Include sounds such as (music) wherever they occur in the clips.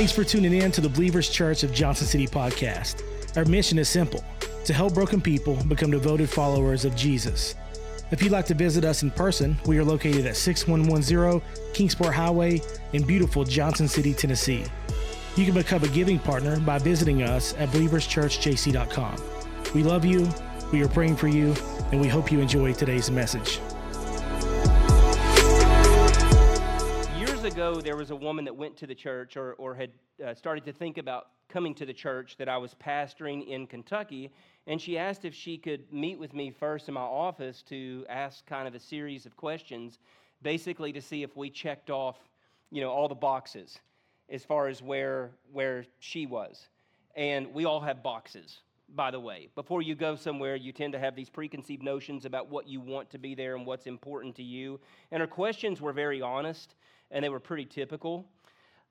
Thanks for tuning in to the Believers Church of Johnson City podcast. Our mission is simple to help broken people become devoted followers of Jesus. If you'd like to visit us in person, we are located at 6110 Kingsport Highway in beautiful Johnson City, Tennessee. You can become a giving partner by visiting us at believerschurchjc.com. We love you, we are praying for you, and we hope you enjoy today's message. Years ago, there was a woman that went to the church or, or had uh, started to think about coming to the church that I was pastoring in Kentucky, and she asked if she could meet with me first in my office to ask kind of a series of questions, basically to see if we checked off, you know, all the boxes as far as where where she was. And we all have boxes, by the way. Before you go somewhere, you tend to have these preconceived notions about what you want to be there and what's important to you. And her questions were very honest and they were pretty typical.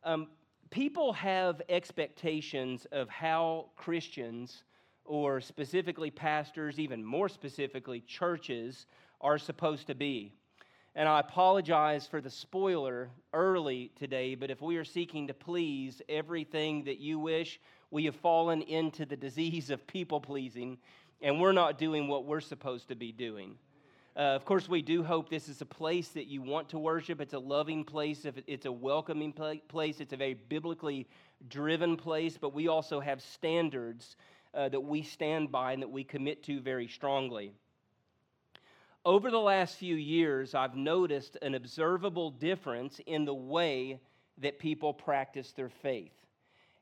Um, people have expectations of how Christians, or specifically pastors, even more specifically churches, are supposed to be. And I apologize for the spoiler early today, but if we are seeking to please everything that you wish, we have fallen into the disease of people pleasing, and we're not doing what we're supposed to be doing. Uh, of course, we do hope this is a place that you want to worship. It's a loving place, it's a welcoming place, it's a very biblically driven place, but we also have standards uh, that we stand by and that we commit to very strongly. Over the last few years, I've noticed an observable difference in the way that people practice their faith.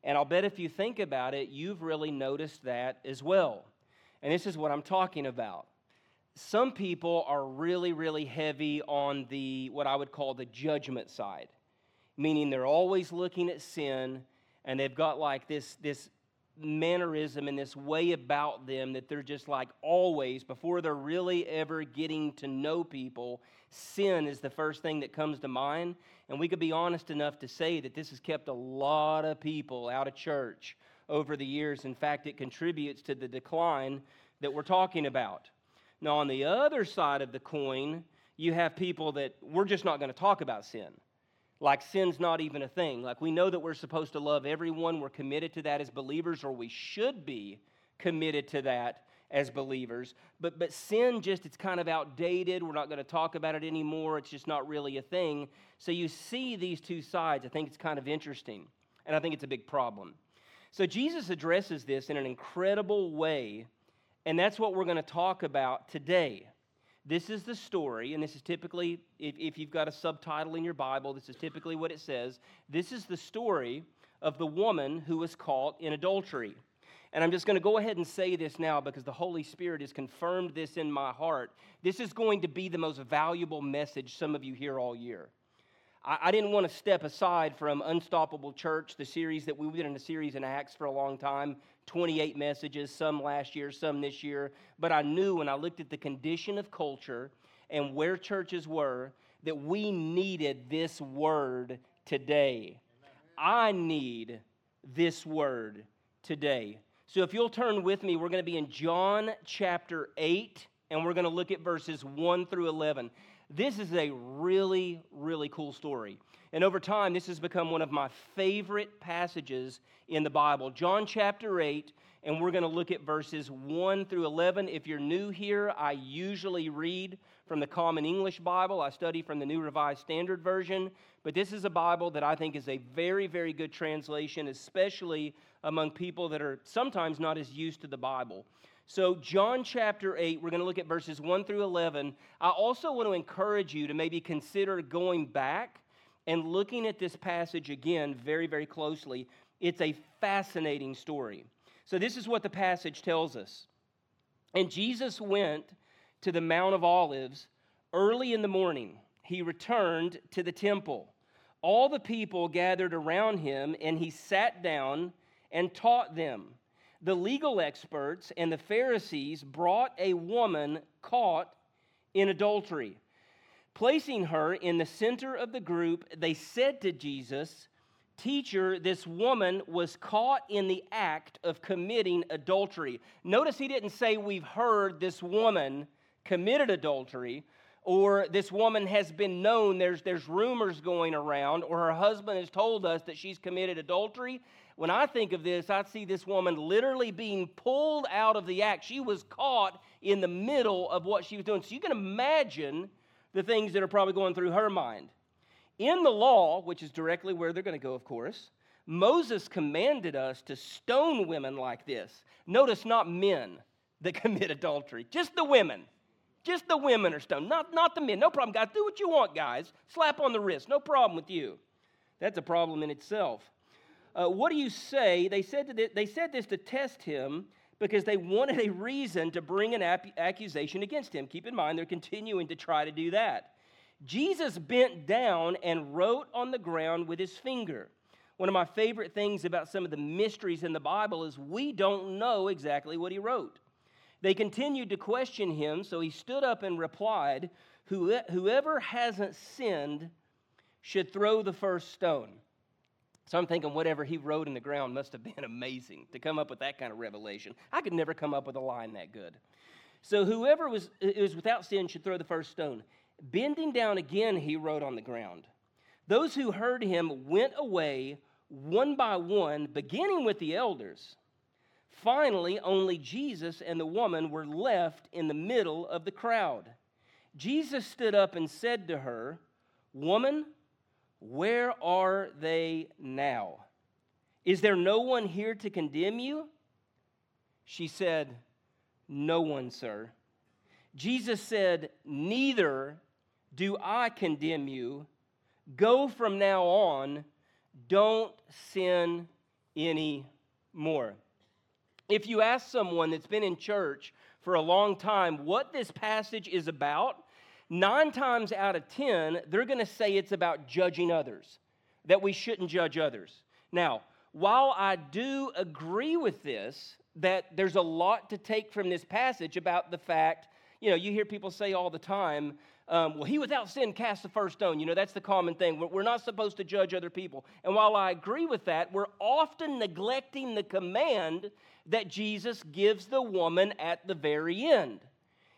And I'll bet if you think about it, you've really noticed that as well. And this is what I'm talking about. Some people are really, really heavy on the what I would call the judgment side, meaning they're always looking at sin and they've got like this, this mannerism and this way about them that they're just like always, before they're really ever getting to know people, sin is the first thing that comes to mind. And we could be honest enough to say that this has kept a lot of people out of church over the years. In fact, it contributes to the decline that we're talking about. Now, on the other side of the coin, you have people that we're just not going to talk about sin. Like sin's not even a thing. Like we know that we're supposed to love everyone. We're committed to that as believers, or we should be committed to that as believers. But but sin just it's kind of outdated. We're not going to talk about it anymore. It's just not really a thing. So you see these two sides. I think it's kind of interesting. And I think it's a big problem. So Jesus addresses this in an incredible way, and that's what we're going to talk about today. This is the story, and this is typically, if, if you've got a subtitle in your Bible, this is typically what it says. This is the story of the woman who was caught in adultery. And I'm just going to go ahead and say this now because the Holy Spirit has confirmed this in my heart. This is going to be the most valuable message some of you hear all year. I, I didn't want to step aside from Unstoppable Church, the series that we've been in a series in Acts for a long time, 28 messages, some last year, some this year. But I knew when I looked at the condition of culture and where churches were that we needed this word today. I need this word today. So if you'll turn with me, we're going to be in John chapter 8, and we're going to look at verses 1 through 11. This is a really, really cool story. And over time, this has become one of my favorite passages in the Bible. John chapter 8, and we're going to look at verses 1 through 11. If you're new here, I usually read from the Common English Bible. I study from the New Revised Standard Version. But this is a Bible that I think is a very, very good translation, especially among people that are sometimes not as used to the Bible. So, John chapter 8, we're going to look at verses 1 through 11. I also want to encourage you to maybe consider going back and looking at this passage again very, very closely, it's a fascinating story. So, this is what the passage tells us. And Jesus went to the Mount of Olives early in the morning. He returned to the temple. All the people gathered around him, and he sat down and taught them. The legal experts and the Pharisees brought a woman caught in adultery. Placing her in the center of the group, they said to Jesus, Teacher, this woman was caught in the act of committing adultery. Notice he didn't say, We've heard this woman committed adultery, or this woman has been known, there's, there's rumors going around, or her husband has told us that she's committed adultery. When I think of this, I see this woman literally being pulled out of the act. She was caught in the middle of what she was doing. So you can imagine the things that are probably going through her mind. In the law, which is directly where they're going to go, of course, Moses commanded us to stone women like this. Notice not men that (laughs) commit adultery, just the women. Just the women are stoned, not, not the men. No problem, guys. Do what you want, guys. Slap on the wrist. No problem with you. That's a problem in itself. Uh, what do you say? They said, this, they said this to test him because they wanted a reason to bring an ap- accusation against him. Keep in mind, they're continuing to try to do that. Jesus bent down and wrote on the ground with his finger. One of my favorite things about some of the mysteries in the Bible is we don't know exactly what he wrote. They continued to question him, so he stood up and replied, Whoever hasn't sinned should throw the first stone. So I'm thinking whatever he wrote in the ground must have been (laughs) amazing to come up with that kind of revelation. I could never come up with a line that good. So whoever was, was without sin should throw the first stone. Bending down again, he wrote on the ground. Those who heard him went away one by one, beginning with the elders. Finally, only Jesus and the woman were left in the middle of the crowd. Jesus stood up and said to her, Woman, where are they now? Is there no one here to condemn you? She said, No one, sir. Jesus said, Neither do I condemn you. Go from now on, don't sin any more. If you ask someone that's been in church for a long time what this passage is about, nine times out of ten, they're going to say it's about judging others, that we shouldn't judge others. Now, while I do agree with this, that there's a lot to take from this passage about the fact, you know, you hear people say all the time, um, well, he without sin cast the first stone. You know, that's the common thing. We're not supposed to judge other people. And while I agree with that, we're often neglecting the command that Jesus gives the woman at the very end.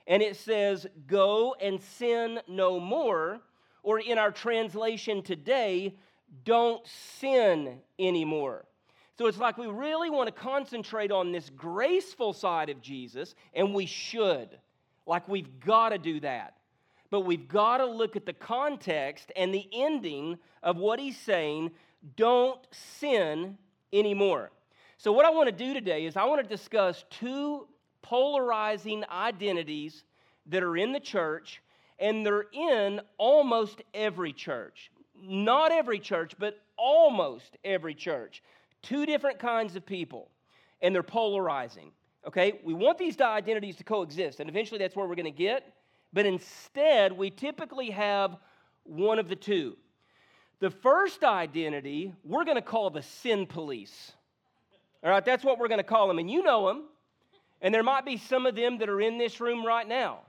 And it says, Go and sin no more. Or in our translation today, don't sin anymore. So it's like we really want to concentrate on this graceful side of Jesus, and we should. Like we've got to do that. But we've got to look at the context and the ending of what he's saying don't sin anymore. So, what I want to do today is I want to discuss two polarizing identities that are in the church, and they're in almost every church. Not every church, but almost every church. Two different kinds of people, and they're polarizing. Okay, we want these identities to coexist, and eventually that's where we're going to get. But instead, we typically have one of the two. The first identity we're going to call the sin police. All right, that's what we're going to call them. And you know them. And there might be some of them that are in this room right now.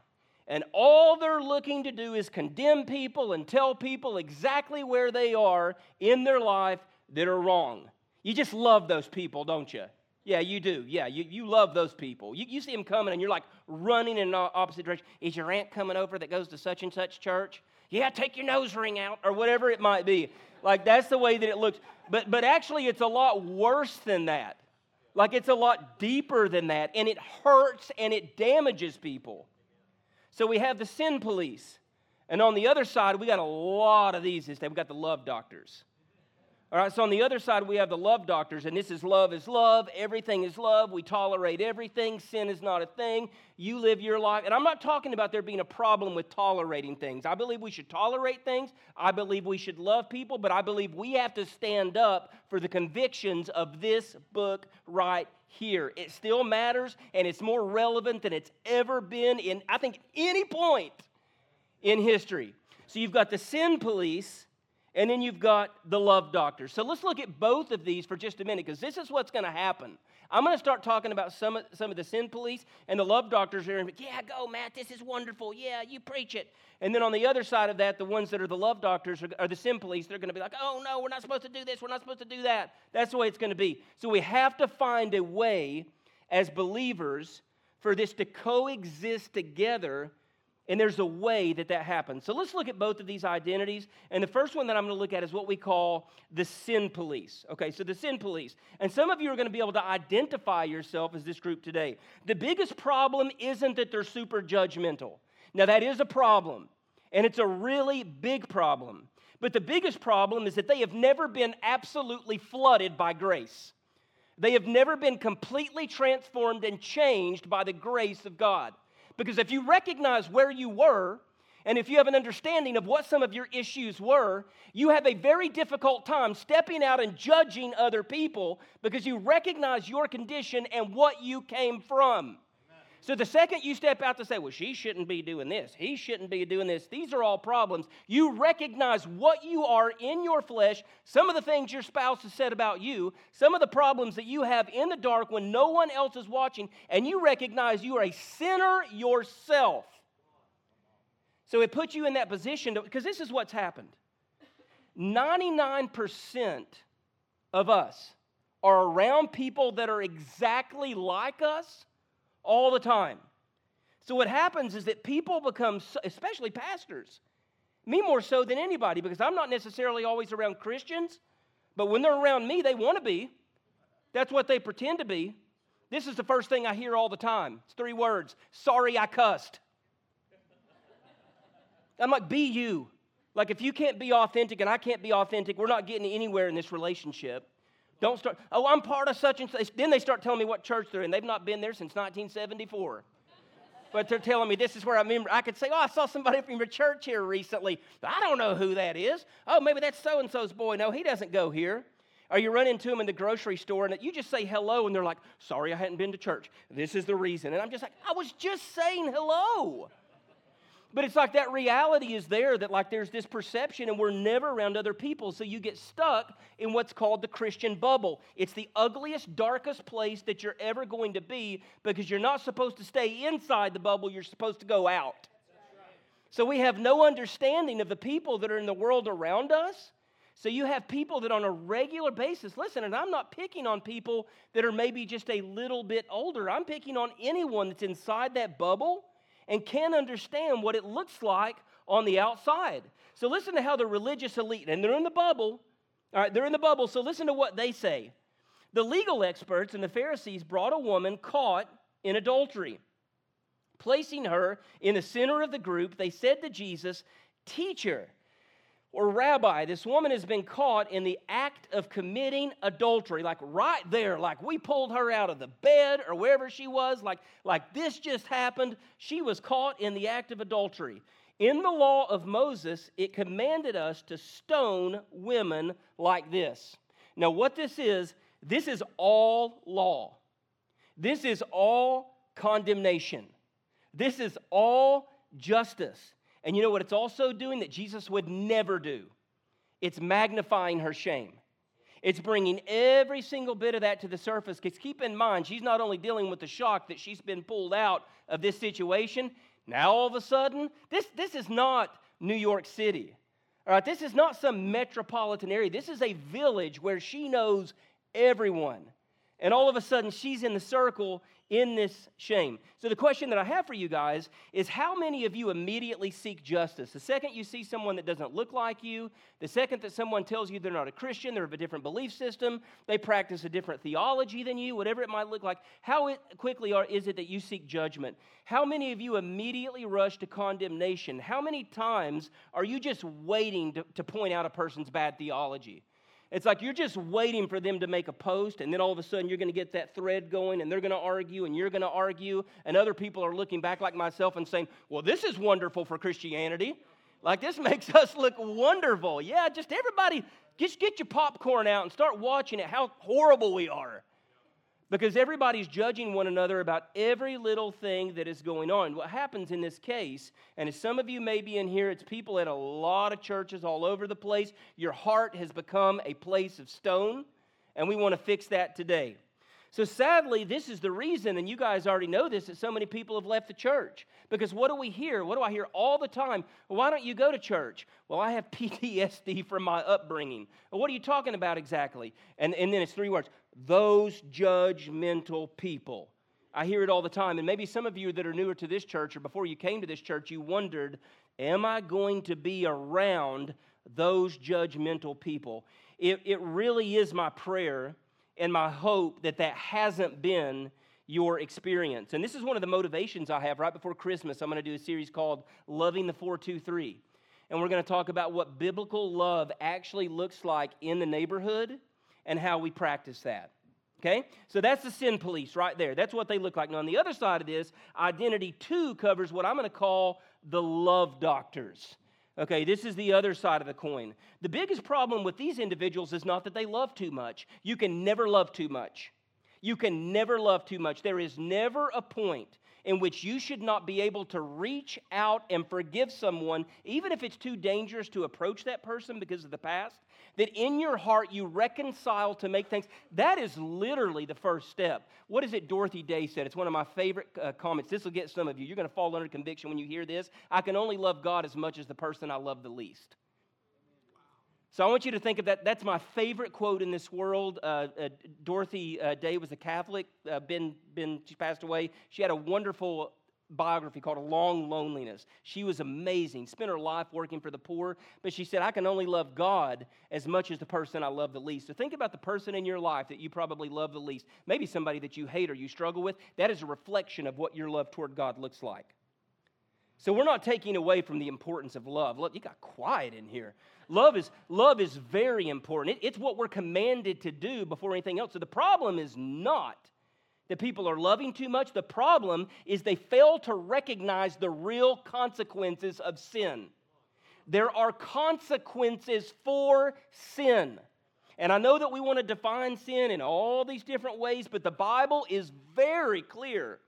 And all they're looking to do is condemn people and tell people exactly where they are in their life that are wrong. You just love those people, don't you? Yeah, you do. Yeah, you, you love those people. You, you see them coming and you're like running in the opposite direction. Is your aunt coming over that goes to such and such church? Yeah, take your nose ring out or whatever it might be. Like that's the way that it looks. But, but actually, it's a lot worse than that. Like it's a lot deeper than that, and it hurts and it damages people. So we have the sin police. And on the other side, we got a lot of these this day. We got the love doctors. All right, so on the other side, we have the love doctors, and this is love is love. Everything is love. We tolerate everything. Sin is not a thing. You live your life. And I'm not talking about there being a problem with tolerating things. I believe we should tolerate things. I believe we should love people, but I believe we have to stand up for the convictions of this book right here. It still matters, and it's more relevant than it's ever been in, I think, any point in history. So you've got the sin police and then you've got the love doctor. So let's look at both of these for just a minute because this is what's going to happen. I'm going to start talking about some of, some of the sin police and the love doctors are going to be, yeah, go, Matt, this is wonderful. Yeah, you preach it. And then on the other side of that, the ones that are the love doctors are, the sin police, they're going to be like, oh, no, we're not supposed to do this. We're not supposed to do that. That's the way it's going to be. So we have to find a way as believers for this to coexist together And there's a way that that happens. So let's look at both of these identities. And the first one that I'm going to look at is what we call the sin police. Okay, so the sin police. And some of you are going to be able to identify yourself as this group today. The biggest problem isn't that they're super judgmental. Now, that is a problem, and it's a really big problem. But the biggest problem is that they have never been absolutely flooded by grace. They have never been completely transformed and changed by the grace of God. Because if you recognize where you were, and if you have an understanding of what some of your issues were, you have a very difficult time stepping out and judging other people because you recognize your condition and what you came from. So the second you step out to say, well, she shouldn't be doing this, he shouldn't be doing this, these are all problems, you recognize what you are in your flesh, some of the things your spouse has said about you, some of the problems that you have in the dark when no one else is watching, and you recognize you are a sinner yourself. So it puts you in that position because this is what's happened. 99% of us are around people that are exactly like us all the time. So what happens is that people become, especially pastors, me more so than anybody, because I'm not necessarily always around Christians, but when they're around me, they want to be. That's what they pretend to be. This is the first thing I hear all the time. It's three words sorry I cussed. I'm like, be you. Like, if you can't be authentic and I can't be authentic, we're not getting anywhere in this relationship. Don't start, oh, I'm part of such and such. Then they start telling me what church they're in. They've not been there since 1974. but they're telling me this is where I remember. I could say, oh, I saw somebody from your church here recently. I don't know who that is. Oh, maybe that's so and so's boy. No, he doesn't go here. Or you run into them in the grocery store and you just say hello and they're like, sorry, I hadn't been to church. This is the reason. And I'm just like, I was just saying hello. But it's like that reality is there that, like, there's this perception, and we're never around other people. So you get stuck in what's called the Christian bubble. It's the ugliest, darkest place that you're ever going to be because you're not supposed to stay inside the bubble, you're supposed to go out. So we have no understanding of the people that are in the world around us. So you have people that on a regular basis, listen, and I'm not picking on people that are maybe just a little bit older. I'm picking on anyone that's inside that bubble and can't understand what it looks like on the outside. So listen to how the religious elite, and they're in the bubble, all right, they're in the bubble, so listen to what they say. The legal experts and the Pharisees brought a woman caught in adultery. Placing her in the center of the group, they said to Jesus, Teacher, or rabbi, this woman has been caught in the act of committing adultery, like right there, like we pulled her out of the bed or wherever she was, like, like this just happened. She was caught in the act of adultery. In the law of Moses, it commanded us to stone women like this. Now, what this is, this is all law. This is all condemnation. This is all justice. And you know what it's also doing that Jesus would never do? It's magnifying her shame. It's bringing every single bit of that to the surface. Because keep in mind, she's not only dealing with the shock that she's been pulled out of this situation, now all of a sudden, this, this is not New York City. All right, this is not some metropolitan area. This is a village where she knows everyone. And all of a sudden, she's in the circle in this shame. So, the question that I have for you guys is how many of you immediately seek justice? The second you see someone that doesn't look like you, the second that someone tells you they're not a Christian, they're of a different belief system, they practice a different theology than you, whatever it might look like, how quickly are, is it that you seek judgment? How many of you immediately rush to condemnation? How many times are you just waiting to, to point out a person's bad theology? It's like you're just waiting for them to make a post, and then all of a sudden you're going to get that thread going, and they're going to argue, and you're going to argue, and other people are looking back like myself and saying, Well, this is wonderful for Christianity. Like, this (laughs) makes us look wonderful. Yeah, just everybody, just get your popcorn out and start watching it, how horrible we are because everybody's judging one another about every little thing that is going on. What happens in this case, and as some of you may be in here, it's people at a lot of churches all over the place. Your heart has become a place of stone, and we want to fix that today. So, sadly, this is the reason, and you guys already know this, that so many people have left the church. Because what do we hear? What do I hear all the time? Why don't you go to church? Well, I have (laughs) PTSD from my upbringing. Well, what are you talking about exactly? And, and then it's three words those judgmental people. I hear it all the time. And maybe some of you that are newer to this church or before you came to this church, you wondered, am I going to be around those judgmental people? It, it really is my prayer and my hope that that hasn't been your experience. And this is one of the motivations I have right before Christmas. I'm going to do a series called Loving the 423. And we're going to talk about what biblical love actually looks like in the neighborhood and how we practice that. Okay? So that's the sin police right there. That's what they look like. Now, on the other side of this, identity two covers what I'm going to call the love doctors. Okay, this is the other side of the coin. The biggest problem with these individuals is not that they love too much. You can never love too much. You can never love too much. There is never a point in which you should not be able to reach out and forgive someone, even if it's too dangerous to approach that person because of the past, that in your heart you reconcile to make things. That is literally the first step. What is it Dorothy Day said? It's one of my favorite uh, comments. This will get some of you. You're going to fall under conviction when you hear this. I can only love God as much as the person I love the least. So I want you to think of that. That's my favorite quote in this world. Uh, uh, Dorothy uh, Day was a Catholic. Uh, been, been, she passed away. She had a wonderful biography called A Long Loneliness. She was amazing, spent her life working for the poor, but she said, I can only love God as much as the person I love the least. So think about the person in your life that you probably love the least. Maybe somebody that you hate or you struggle with. That is a reflection of what your love toward God looks like. So we're not taking away from the importance of love. Look, you got quiet in here. Love is, love is very important. It, it's what we're commanded to do before anything else. So the problem is not that people are loving too much. The problem is they fail to recognize the real consequences of sin. There are consequences for sin. And I know that we want to define sin in all these different ways, but the Bible is very clear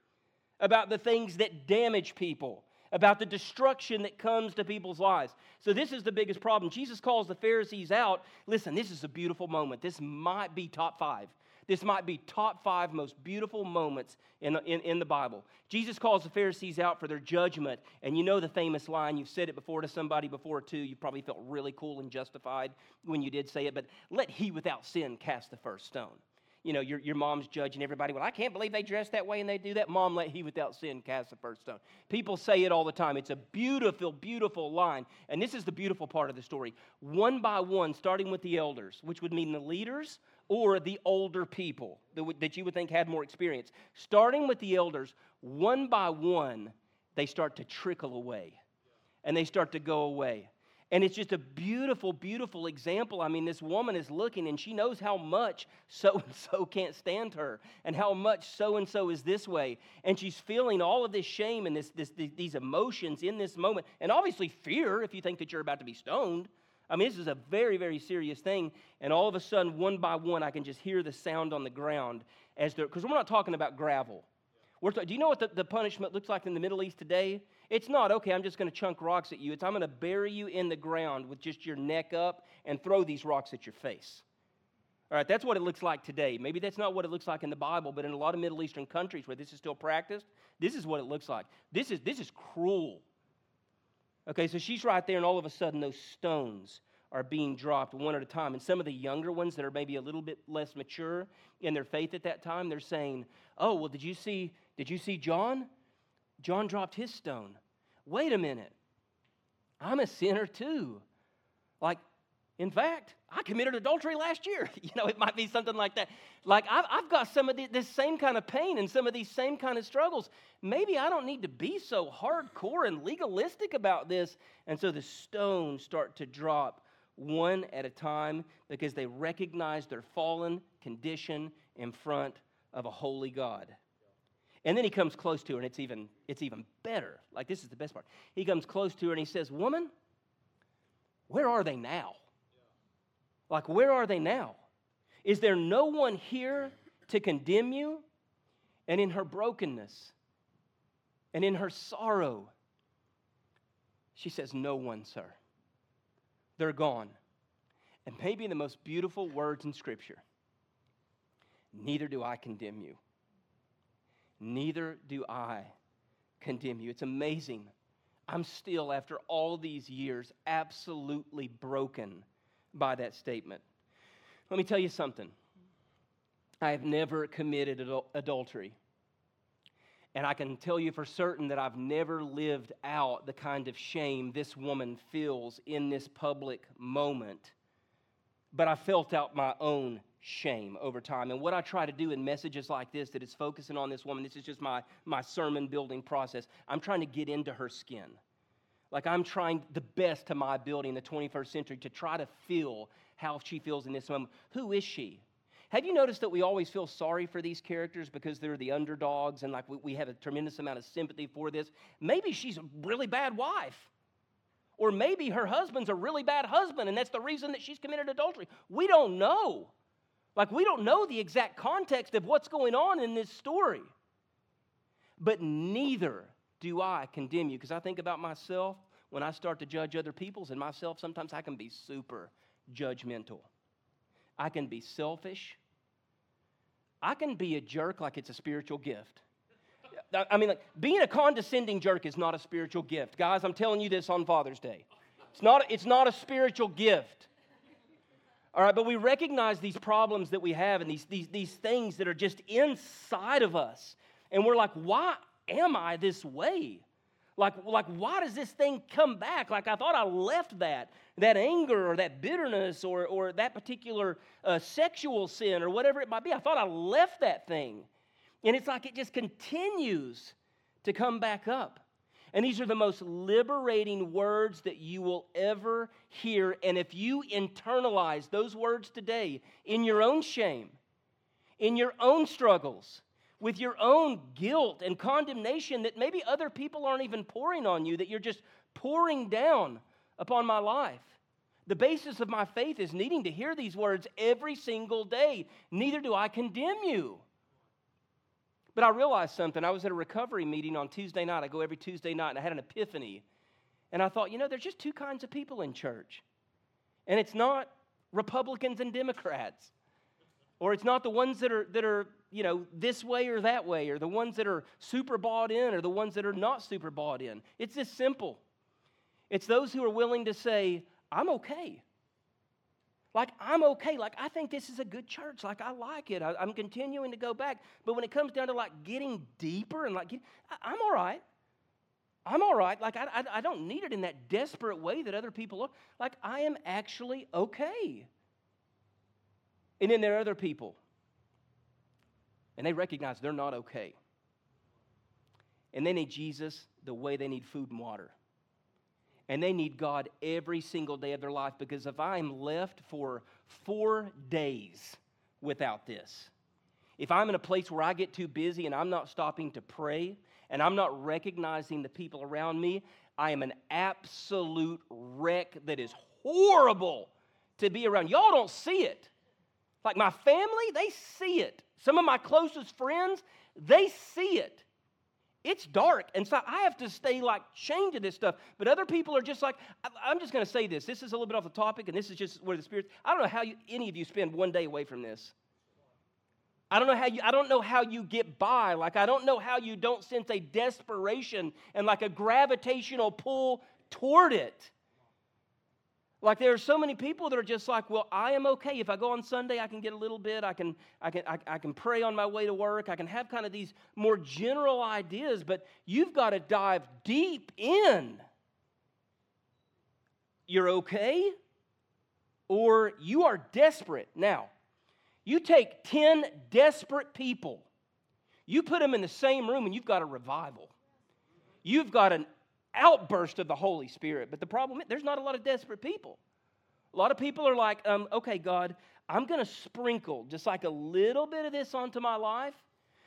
about the things that damage people about the destruction that comes to people's lives. So, this is the biggest problem. Jesus calls the Pharisees out. Listen, this is a beautiful moment. This might be top five. This might be top five most beautiful moments in the, in, in the Bible. Jesus calls the Pharisees out for their judgment. And you know the famous line, you've said it before to somebody before too. You probably felt really cool and justified when you did say it, but let he without sin cast the first stone you know, your, your mom's judging everybody. Well, I can't believe they dress that way and they do that. Mom, let he without sin cast the first stone. People say it all the time. It's a beautiful, beautiful line. And this is the beautiful part of the story. One by one, starting with the elders, which would mean the leaders or the older people that, you would think had more experience. Starting with the elders, one by one, they start to trickle away and they start to go away. And it's just a beautiful, beautiful example. I mean, this woman is looking and she knows how much so and so can't stand her and how much so and so is this way. And she's feeling all of this shame and this, this, these emotions in this moment. And obviously, fear if you think that you're about to be stoned. I mean, this is a very, very serious thing. And all of a sudden, one by one, I can just hear the sound on the ground as they're, because we're not talking about gravel. We're do you know what the, the punishment looks like in the Middle East today? It's not, okay, I'm just going to chunk rocks at you. It's, I'm going to bury you in the ground with just your neck up and throw these rocks at your face. All right, that's what it looks like today. Maybe that's not what it looks like in the Bible, but in a lot of Middle Eastern countries where this is still practiced, this is what it looks like. This is, this is cruel. Okay, so she's right there, and all of a sudden, those stones are being dropped one at a time. And some of the younger ones that are maybe a little bit less mature in their faith at that time, they're saying, Oh, well, did you see, did you see John? John dropped his stone. Wait a minute. I'm a sinner too. Like, in fact, I committed adultery last year. (laughs) You know, it might be something like that. Like, I've, I've got some of the, this same kind of pain and some of these same kind of struggles. Maybe I don't need to be so hardcore and legalistic about this. And so the stones start to drop one at a time because they recognize their fallen condition in front of a holy God. And then he comes close to her, and it's even, it's even better. Like, this is the best part. He comes close to her and he says, Woman, where are they now? Like, where are they now? Is there no one here to condemn you? And in her brokenness and in her sorrow, she says, No one, sir. They're gone. And maybe the most beautiful words in Scripture neither do I condemn you neither do I condemn you. It's amazing. I'm still, after all these years, absolutely broken by that statement. Let me tell you something. I have never committed adul- adultery. And I can tell you for certain that I've never lived out the kind of shame this woman feels in this public moment. But I felt out my own shame over time. And what I try to do in messages like this that is focusing on this woman, this is just my, my sermon building process. I'm trying to get into her skin. Like I'm trying the best to my ability in the 21st century to try to feel how she feels in this moment. Who is she? Have you noticed that we always feel sorry for these characters because they're the underdogs and like we, we have a tremendous amount of sympathy for this? Maybe she's a really bad wife. Or maybe her husband's a really bad husband and that's the reason that she's committed adultery. We don't know. Like, we don't know the exact context of what's going on in this story. But neither do I condemn you because I think about myself when I start to judge other people's and myself, sometimes I can be super judgmental. I can be selfish. I can be a jerk like it's a spiritual gift. I mean, like, being a condescending jerk is not a spiritual gift. Guys, I'm telling you this on Father's Day. It's not, it's not a spiritual gift. All right, but we recognize these problems that we have and these, these, these things that are just inside of us. And we're like, why am I this way? Like, like, why does this thing come back? Like, I thought I left that, that anger or that bitterness or, or that particular uh, sexual sin or whatever it might be. I thought I left that thing. And it's like it just continues to come back up. And these are the most liberating words that you will ever hear. And if you internalize those words today in your own shame, in your own struggles, with your own guilt and condemnation that maybe other people aren't even pouring on you, that you're just pouring down upon my life. The basis of my faith is needing to hear these words every single day. Neither do I condemn you. But I realized something. I was at a recovery meeting on Tuesday night. I go every Tuesday night, and I had an epiphany. And I thought, you know, there's just two kinds of people in church. And it's not Republicans and Democrats. Or it's not the ones that are, that are, you know, this way or that way, or the ones that are super bought in, or the ones that are not super bought in. It's this simple. It's those who are willing to say, I'm okay. Like, I'm okay. Like, I think this is a good church. Like, I like it. I, am continuing to go back. But when it comes down to like getting deeper and like, get, I, am all right. I'm all right. Like, I, I, I don't need it in that desperate way that other people are. Like, I am actually okay. And then there are other people, and they recognize they're not okay. And they need Jesus the way they need food and water. And they need God every single day of their life because if I'm left for four days without this, if I'm in a place where I get too busy and I'm not stopping to pray and I'm not recognizing the people around me, I am an absolute wreck that is horrible to be around. Y'all don't see it. Like my family, they see it. Some of my closest friends, they see it. It's dark. And so I have to stay like chained to this stuff. But other people are just like, I'm just going to say this. This is a little bit off the topic, and this is just where the Spirit, I don't know how you, any of you spend one day away from this. I don't know how you I don't know how you get by. Like I don't know how you don't sense a desperation and like a gravitational pull toward it. Like there are so many people that are just like, well, I am okay. If I go on Sunday, I can get a little bit. I can, I can, I, I can pray on my way to work. I can have kind of these more general ideas, but you've got to dive deep in. You're okay, or you are desperate. Now, you take 10 desperate people, you put them in the same room, and you've got a revival. You've got an outburst of the Holy Spirit. But the problem is, there's not a lot of desperate people. A lot of people are like, um, okay, God, I'm going to sprinkle just like a little bit of this onto my life,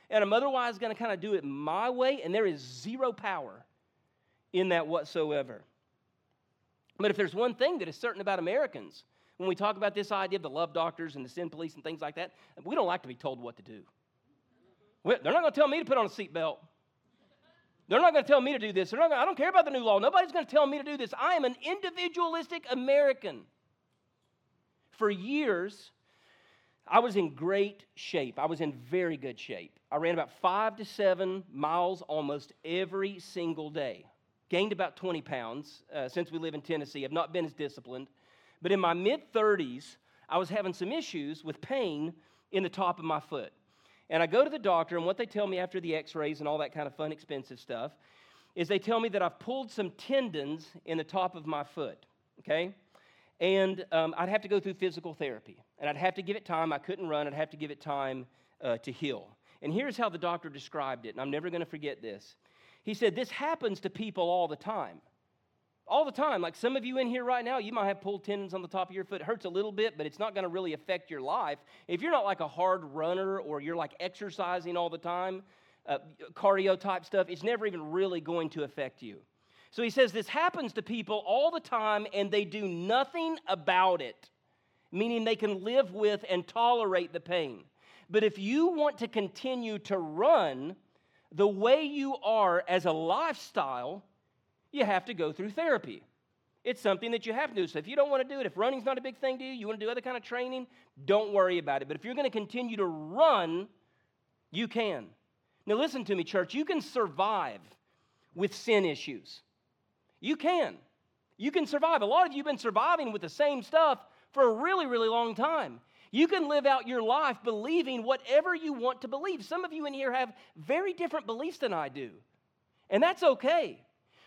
and I'm otherwise going to kind of do it my way, and there is zero power in that whatsoever. But if there's one thing that is certain about Americans, when we talk about this idea of the love doctors and the sin police and things like that, we don't like to be told what to do. They're not going to tell me to put on a seatbelt. They're not going to tell me to do this. Gonna, I don't care about the new law. Nobody's going to tell me to do this. I am an individualistic American. For years, I was in great shape. I was in very good shape. I ran about five to seven miles almost every single day. Gained about 20 pounds uh, since we live in Tennessee. I've not been as disciplined. But in my mid 30s, I was having some issues with pain in the top of my foot. And I go to the doctor, and what they tell me after the x rays and all that kind of fun, expensive stuff is they tell me that I've pulled some tendons in the top of my foot, okay? And um, I'd have to go through physical therapy, and I'd have to give it time. I couldn't run, I'd have to give it time uh, to heal. And here's how the doctor described it, and I'm never to forget this. He said, This happens to people all the time. All the time. Like some of you in here right now, you might have pulled tendons on the top of your foot. It hurts a little bit, but it's not going to really affect your life. If you're not like a hard runner or you're like exercising all the time, uh, cardio type stuff, it's never even really going to affect you. So he says this happens to people all the time and they do nothing about it, meaning they can live with and tolerate the pain. But if you want to continue to run the way you are as a lifestyle, you have to go through therapy. It's something that you have to do. So if you don't want to do it, if running's not a big thing to you, you want to do other kind of training, don't worry about it. But if you're going to continue to run, you can. Now, listen to me, church. You can survive with sin issues. You can. You can survive. A lot of you have been surviving with the same stuff for a really, really long time. You can live out your life believing whatever you want to believe. Some of you in here have very different beliefs than I do, and that's okay.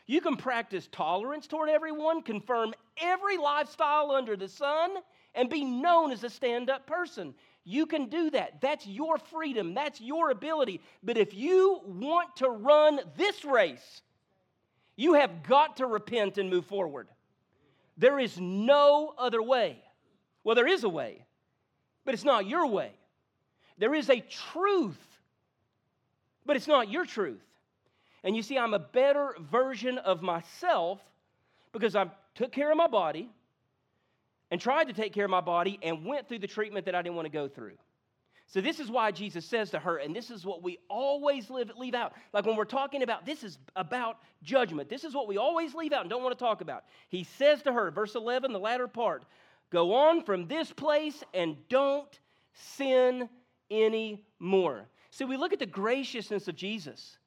You can practice tolerance toward everyone, confirm every lifestyle under the sun, and be known as a stand up person. You can do that. That's your freedom, that's your ability. But if you want to run this race, you have got to repent and move forward. There is no other way. Well, there is a way, but it's not your way. There is a truth, but it's not your truth. And you see, I'm a better version of myself because I took care of my body, and tried to take care of my body and went through the treatment that I didn't want to go through. So, this is why Jesus says to her, and this is what we always live, leave out. Like when we're talking about this is about judgment, this is what we always leave out and don't want to talk about. He says to her, verse 11, the latter part, go on from this place and don't sin anymore. See, we look at the graciousness of Jesus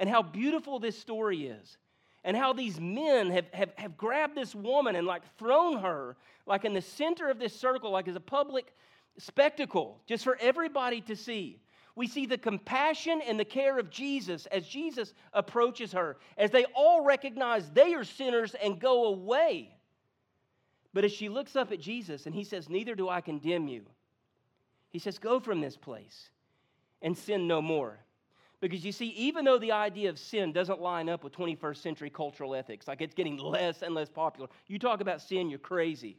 and how beautiful this story is and how these men have, have, have grabbed this woman and like thrown her like in the center of this circle like as a public spectacle just for everybody to see. We see the compassion and the care of jesus as jesus approaches her as they all recognize they are sinners and go away. But as she looks up at jesus and he says neither do i condemn you he says go from this place and sin no more because you see, even though the idea of sin doesn't line up with 21st century cultural ethics, like it's getting less and less popular, you talk about sin, you're crazy.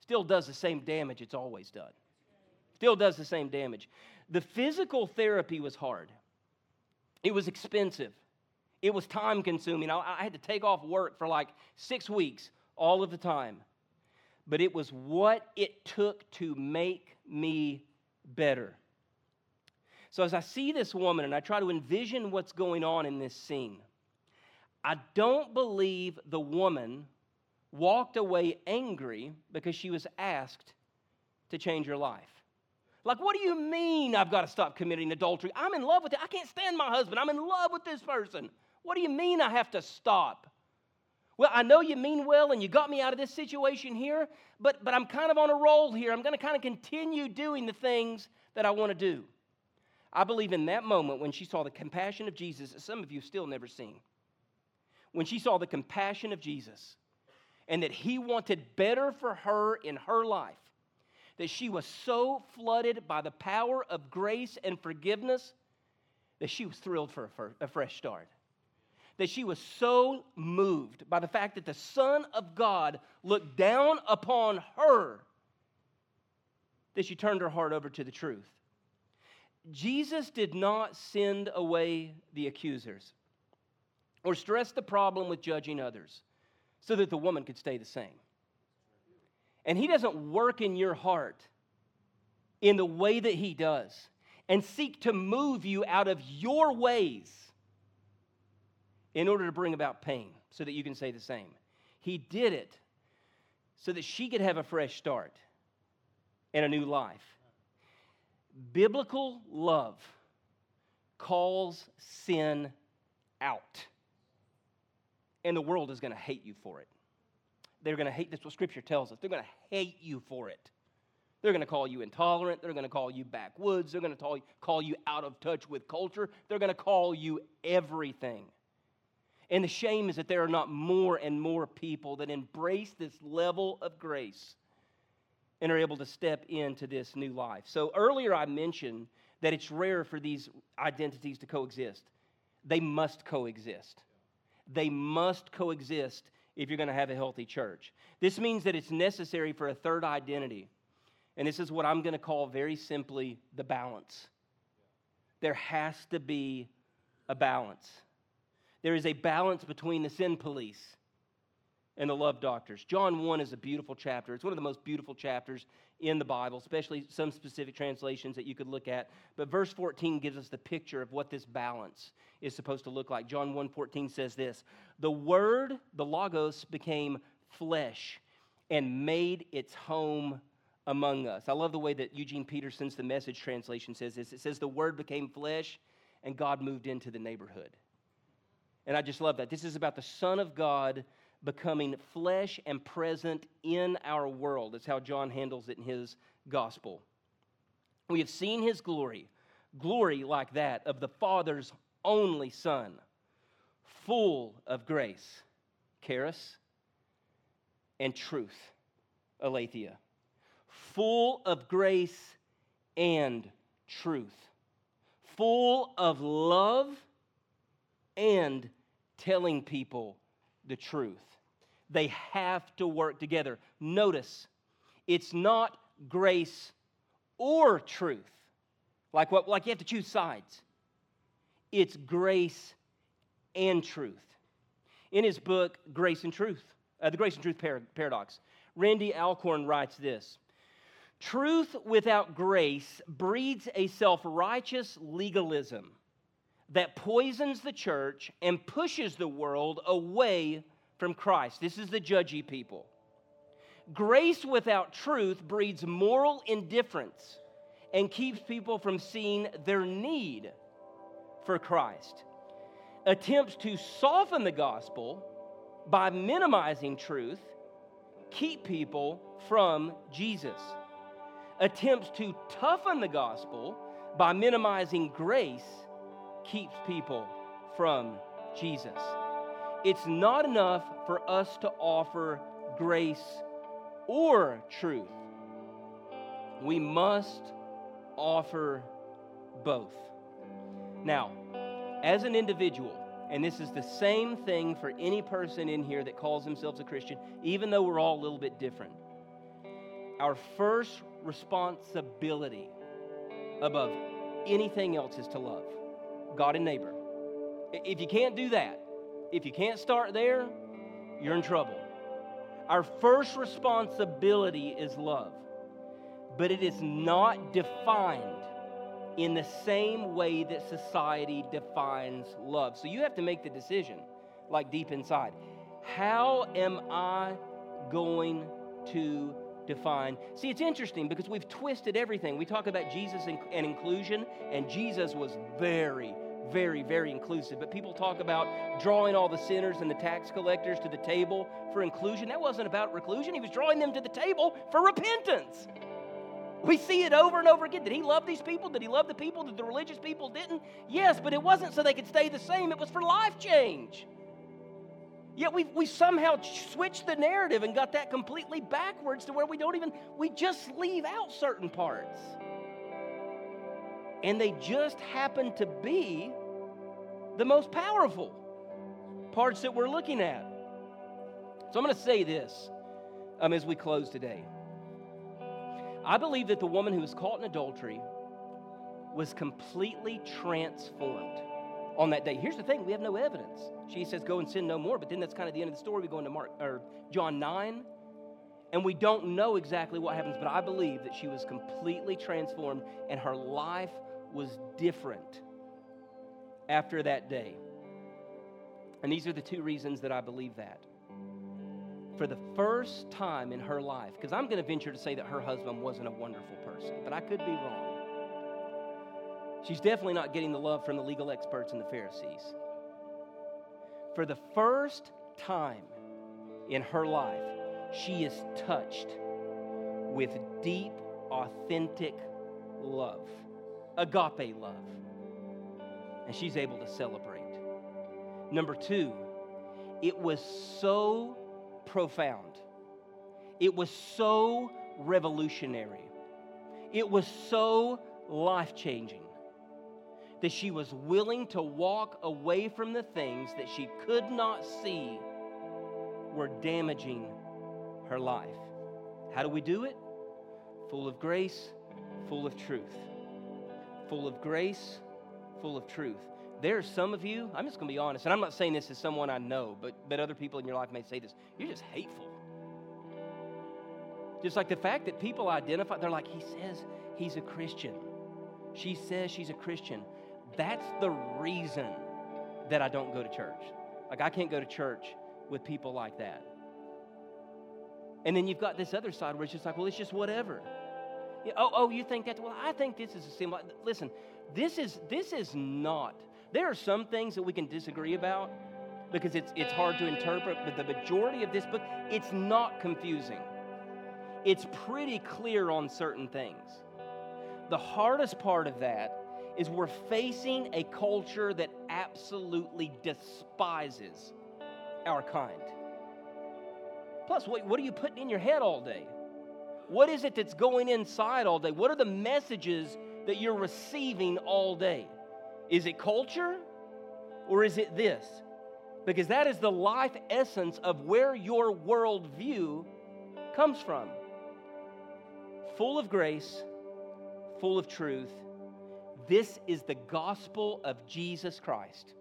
Still does the same damage it's always done. Still does the same damage. The physical therapy was hard, it was expensive, it was time consuming. I, I had to take off work for like six weeks all of the time. But it was what it took to make me better. So as I see this woman and I try to envision what's going on in this scene, I don't believe the woman walked away angry because she was asked to change her life. Like, what do you mean I've got to stop committing adultery? I'm in love with it. I can't stand my husband. I'm in love with this person. What do you mean I have to stop? Well, I know you mean well and you got me out of this situation here, but, but I'm kind of on a roll here. I'm going to kind of continue doing the things that I want to do. I believe in that moment when she saw the compassion of Jesus, that some of you still never seen, when she saw the compassion of Jesus and that he wanted better for her in her life, that she was so flooded by the power of grace and forgiveness that she was thrilled for a, fresh start. That she was so moved by the fact that the Son of God looked down upon her that she turned her heart over to the truth. Jesus did not send away the accusers or stress the problem with judging others so that the woman could stay the same. And He doesn't work in your heart in the way that He does and seek to move you out of your ways in order to bring about pain so that you can say the same. He did it so that she could have a fresh start and a new life. Biblical love calls sin out. And the world is going to hate you for it. They're going to hate, that's what Scripture tells us. They're going to hate you for it. They're going to call you intolerant. They're going to call you backwoods. They're going to call you out of touch with culture. They're going to call you everything. And the shame is that there are not more and more people that embrace this level of grace and are able to step into this new life. So earlier I mentioned that it's rare for these identities to coexist. They must coexist. They must coexist if you're going to have a healthy church. This means that it's necessary for a third identity and this is what I'm going to call very simply the balance. There has to be a balance. There is a balance between the sin police and the love doctors. John 1 is a beautiful chapter. It's one of the most beautiful chapters in the Bible, especially some specific translations that you could look at. But verse 14 gives us the picture of what this balance is supposed to look like. John 1:14 says this, "The word, the logos became flesh and made its home among us. I love the way that Eugene Peterson's The Message translation says this. It says, The Word became flesh and God moved into the neighborhood. And I just love that. This is about the Son of God becoming flesh and present in our world. That's how John handles it in his gospel. We have seen his glory, glory like that of the Father's only Son, full of grace, charis, and truth, aletheia full of grace and truth, full of love and telling people the truth. They have to work together. Notice, it's not grace or truth. Like what like you have to choose sides. It's grace and truth. In his book Grace and Truth, uh, the Grace and Truth Paradox, Randy Alcorn writes this Truth without grace breeds a self righteous legalism that poisons the church and pushes the world away from Christ. This is the judgy people. Grace without truth breeds moral indifference and keeps people from seeing their need for Christ. Attempts to soften the gospel by minimizing truth keep people from Jesus attempts to toughen the gospel by minimizing grace keeps people from Jesus. It's not enough for us to offer grace or truth. We must offer both. Now, as an individual, and this is the same thing for any person in here that calls themselves a Christian, even though we're all a little bit different. Our first responsibility above anything else is to love God and neighbor. If you can't do that, if you can't start there, you're in trouble. Our first responsibility is love, but it is not defined in the same way that society defines love. So you have to make the decision, like deep inside. How am I going to define. See, it's interesting because we've twisted everything. We talk about Jesus and, inclusion, and Jesus was very, very, very inclusive. But people talk about drawing all the sinners and the tax collectors to the table for inclusion. That wasn't about reclusion, he was drawing them to the table for repentance. We see it over and over again. Did he love these people? Did he love the people that the religious people didn't? Yes, but it wasn't so they could stay the same, it was for life change. Yet we, we somehow switched the narrative and got that completely backwards to where we don't even, we just leave out certain parts. And they just happen to be the most powerful parts that we're looking at. So I'm going to say this um, as we close today. I believe that the woman who was caught in adultery was completely transformed on that day. Here's the thing we have no evidence. She says, Go and sin no more. But then that's kind of the end of the story. We go into Mark or John 9, and we don't know exactly what happens, but I believe that she was completely transformed and her life was different after that day. And these are the two reasons that I believe that. For the first time in her life, because I'm going to venture to say that her husband wasn't a wonderful person, but I could be wrong. She's definitely not getting the love from the legal experts and the Pharisees. For the first time in her life, she is touched with deep authentic love, agape love. And she's able to celebrate. Number two, it was so profound. It was so revolutionary. It was so life changing that she was willing to walk away from the things that she could not see were damaging her life. How do we do it? Full of grace, full of truth. Full of grace, full of truth. There are some of you, I'm just going to be honest, and I'm not saying this as someone I know, but, but other people in your life may say this. You're just hateful. Just like the fact that people identify, they're like, he says he's a Christian. She says she's a Christian. That's the reason that I don't go to church. Like, I can't go to church with people like that. And then you've got this other side where it's just like, well, it's just whatever. oh, oh, you think that? Well, I think this is a symbol. Listen, this is this is not. There are some things that we can disagree about because it's it's hard to interpret, but the majority of this book, it's not confusing. It's pretty clear on certain things. The hardest part of that is we're facing a culture that absolutely despises our kind. Plus, what, what are you putting in your head all day? What is it that's going inside all day? What are the messages that you're receiving all day? Is it culture or is it this? Because that is the life essence of where your worldview comes from. Full of grace, full of truth. This is the gospel of Jesus Christ.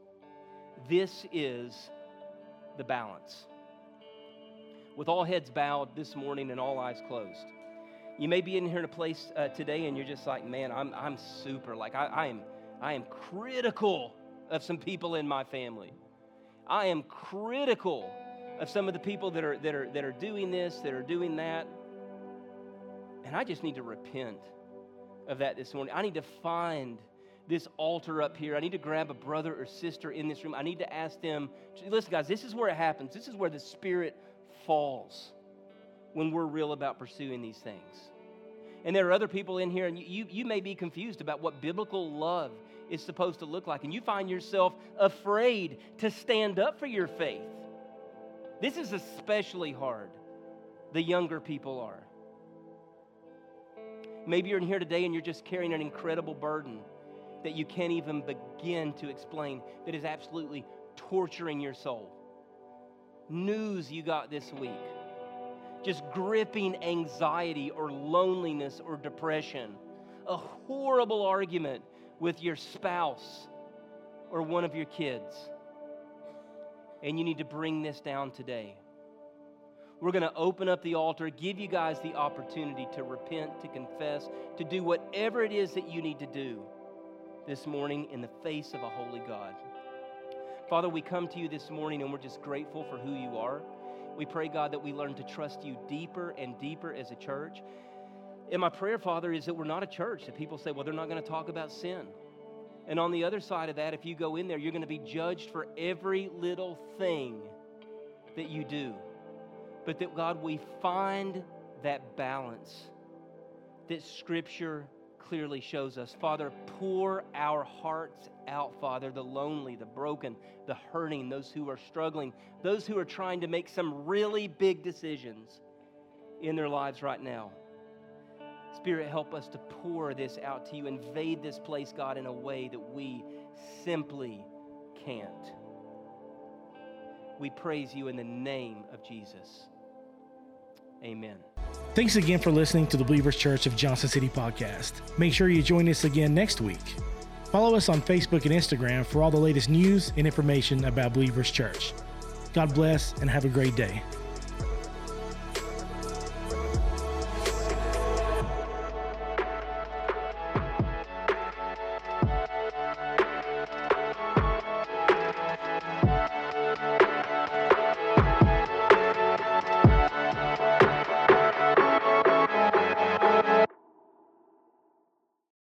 This is the balance. With all heads bowed this morning and all eyes closed. You may be in here in a place uh, today and you're just like, man, I'm, I'm super. Like, I, I, am, I am critical of some people in my family. I am critical of some of the people that are, that are, that are doing this, that are doing that. And I just need to repent of that this morning. I need to find this altar up here. I need to grab a brother or sister in this room. I need to ask them, listen, guys, this is where it happens. This is where the Spirit falls when we're real about pursuing these things. And there are other people in here, and you, you may be confused about what biblical love is supposed to look like, and you find yourself afraid to stand up for your faith. This is especially hard. The younger people are. Maybe you're in here today and you're just carrying an incredible burden that you can't even begin to explain, that is absolutely torturing your soul. News you got this week, just gripping anxiety or loneliness or depression, a horrible argument with your spouse or one of your kids. And you need to bring this down today. We're going to open up the altar, give you guys the opportunity to repent, to confess, to do whatever it is that you need to do this morning in the face of a holy God. Father, we come to you this morning and we're just grateful for who you are. We pray, God, that we learn to trust you deeper and deeper as a church. And my prayer, Father, is that we're not a church that people say, well, they're not going to talk about sin. And on the other side of that, if you go in there, you're going to be judged for every little thing that you do. But that, God, we find that balance that Scripture clearly shows us. Father, pour our hearts out, Father, the lonely, the broken, the hurting, those who are struggling, those who are trying to make some really big decisions in their lives right now. Spirit, help us to pour this out to you, invade this place, God, in a way that we simply can't. We praise you in the name of Jesus. Amen. Thanks again for listening to the Believers Church of Johnson City podcast. Make sure you join us again next week. Follow us on Facebook and Instagram for all the latest news and information about Believers Church. God bless and have a great day.